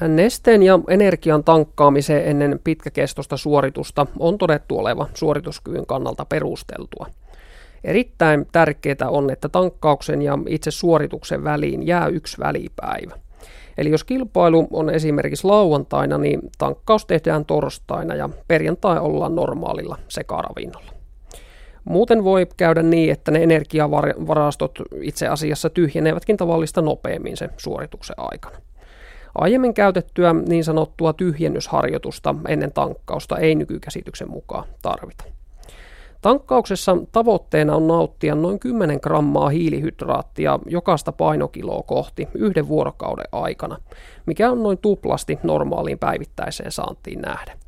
Nesteen ja energian tankkaamiseen ennen pitkäkestoista suoritusta on todettu oleva suorituskyvyn kannalta perusteltua. Erittäin tärkeää on, että tankkauksen ja itse suorituksen väliin jää yksi välipäivä. Eli jos kilpailu on esimerkiksi lauantaina, niin tankkaus tehdään torstaina ja perjantai ollaan normaalilla sekaravinnolla. Muuten voi käydä niin, että ne energiavarastot itse asiassa tyhjenevätkin tavallista nopeammin sen suorituksen aikana. Aiemmin käytettyä niin sanottua tyhjennysharjoitusta ennen tankkausta ei nykykäsityksen mukaan tarvita. Tankkauksessa tavoitteena on nauttia noin 10 grammaa hiilihydraattia jokaista painokiloa kohti yhden vuorokauden aikana, mikä on noin tuplasti normaaliin päivittäiseen saantiin nähden.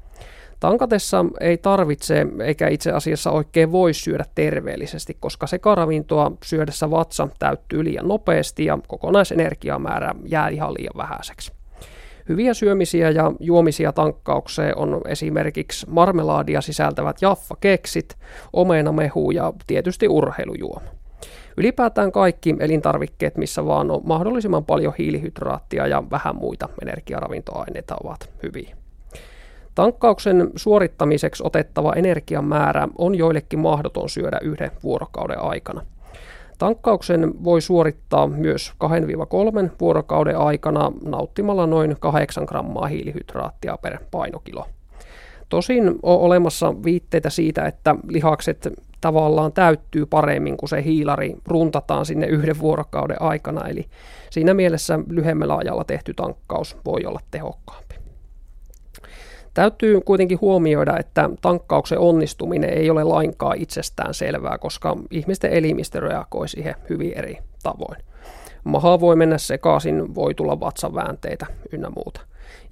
Tankatessa ei tarvitse eikä itse asiassa oikein voi syödä terveellisesti, koska se karavintoa syödessä vatsa täyttyy liian nopeasti ja kokonaisenergiamäärä jää ihan liian vähäiseksi. Hyviä syömisiä ja juomisia tankkaukseen on esimerkiksi marmelaadia sisältävät jaffa-keksit, omenamehu ja tietysti urheilujuoma. Ylipäätään kaikki elintarvikkeet, missä vaan on mahdollisimman paljon hiilihydraattia ja vähän muita energiaravintoaineita ovat hyviä. Tankkauksen suorittamiseksi otettava energian määrä on joillekin mahdoton syödä yhden vuorokauden aikana – Tankkauksen voi suorittaa myös 2-3 vuorokauden aikana nauttimalla noin 8 grammaa hiilihydraattia per painokilo. Tosin on olemassa viitteitä siitä, että lihakset tavallaan täyttyy paremmin, kun se hiilari runtataan sinne yhden vuorokauden aikana, eli siinä mielessä lyhyemmällä ajalla tehty tankkaus voi olla tehokkaampi. Täytyy kuitenkin huomioida, että tankkauksen onnistuminen ei ole lainkaan itsestään selvää, koska ihmisten elimistö reagoi siihen hyvin eri tavoin. Maha voi mennä sekaisin, voi tulla vatsaväänteitä ynnä muuta.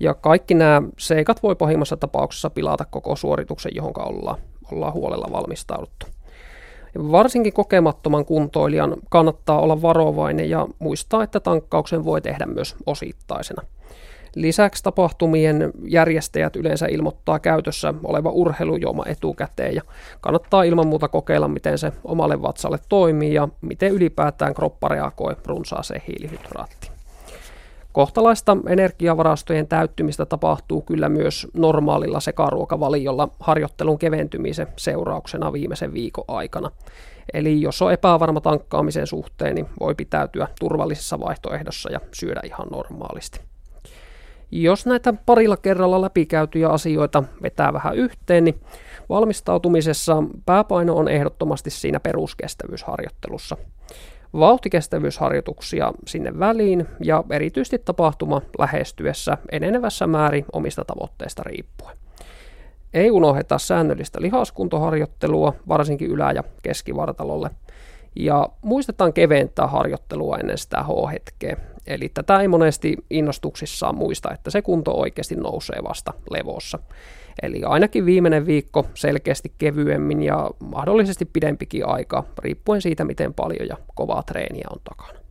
Ja kaikki nämä seikat voi pahimmassa tapauksessa pilata koko suorituksen, johon ollaan, ollaan huolella valmistauduttu. Varsinkin kokemattoman kuntoilijan kannattaa olla varovainen ja muistaa, että tankkauksen voi tehdä myös osittaisena – Lisäksi tapahtumien järjestäjät yleensä ilmoittaa käytössä oleva urheilujuoma etukäteen ja kannattaa ilman muuta kokeilla, miten se omalle vatsalle toimii ja miten ylipäätään kroppa reagoi runsaaseen hiilihydraattiin. Kohtalaista energiavarastojen täyttymistä tapahtuu kyllä myös normaalilla sekaruokavaliolla harjoittelun keventymisen seurauksena viimeisen viikon aikana. Eli jos on epävarma tankkaamisen suhteen, niin voi pitäytyä turvallisessa vaihtoehdossa ja syödä ihan normaalisti. Jos näitä parilla kerralla läpikäytyjä asioita vetää vähän yhteen, niin valmistautumisessa pääpaino on ehdottomasti siinä peruskestävyysharjoittelussa. Vauhtikestävyysharjoituksia sinne väliin ja erityisesti tapahtuma lähestyessä enenevässä määrin omista tavoitteista riippuen. Ei unohdeta säännöllistä lihaskuntoharjoittelua, varsinkin ylä- ja keskivartalolle. Ja muistetaan keventää harjoittelua ennen sitä H-hetkeä. Eli tätä ei monesti innostuksissaan muista, että se kunto oikeasti nousee vasta levossa. Eli ainakin viimeinen viikko selkeästi kevyemmin ja mahdollisesti pidempikin aika, riippuen siitä, miten paljon ja kovaa treeniä on takana.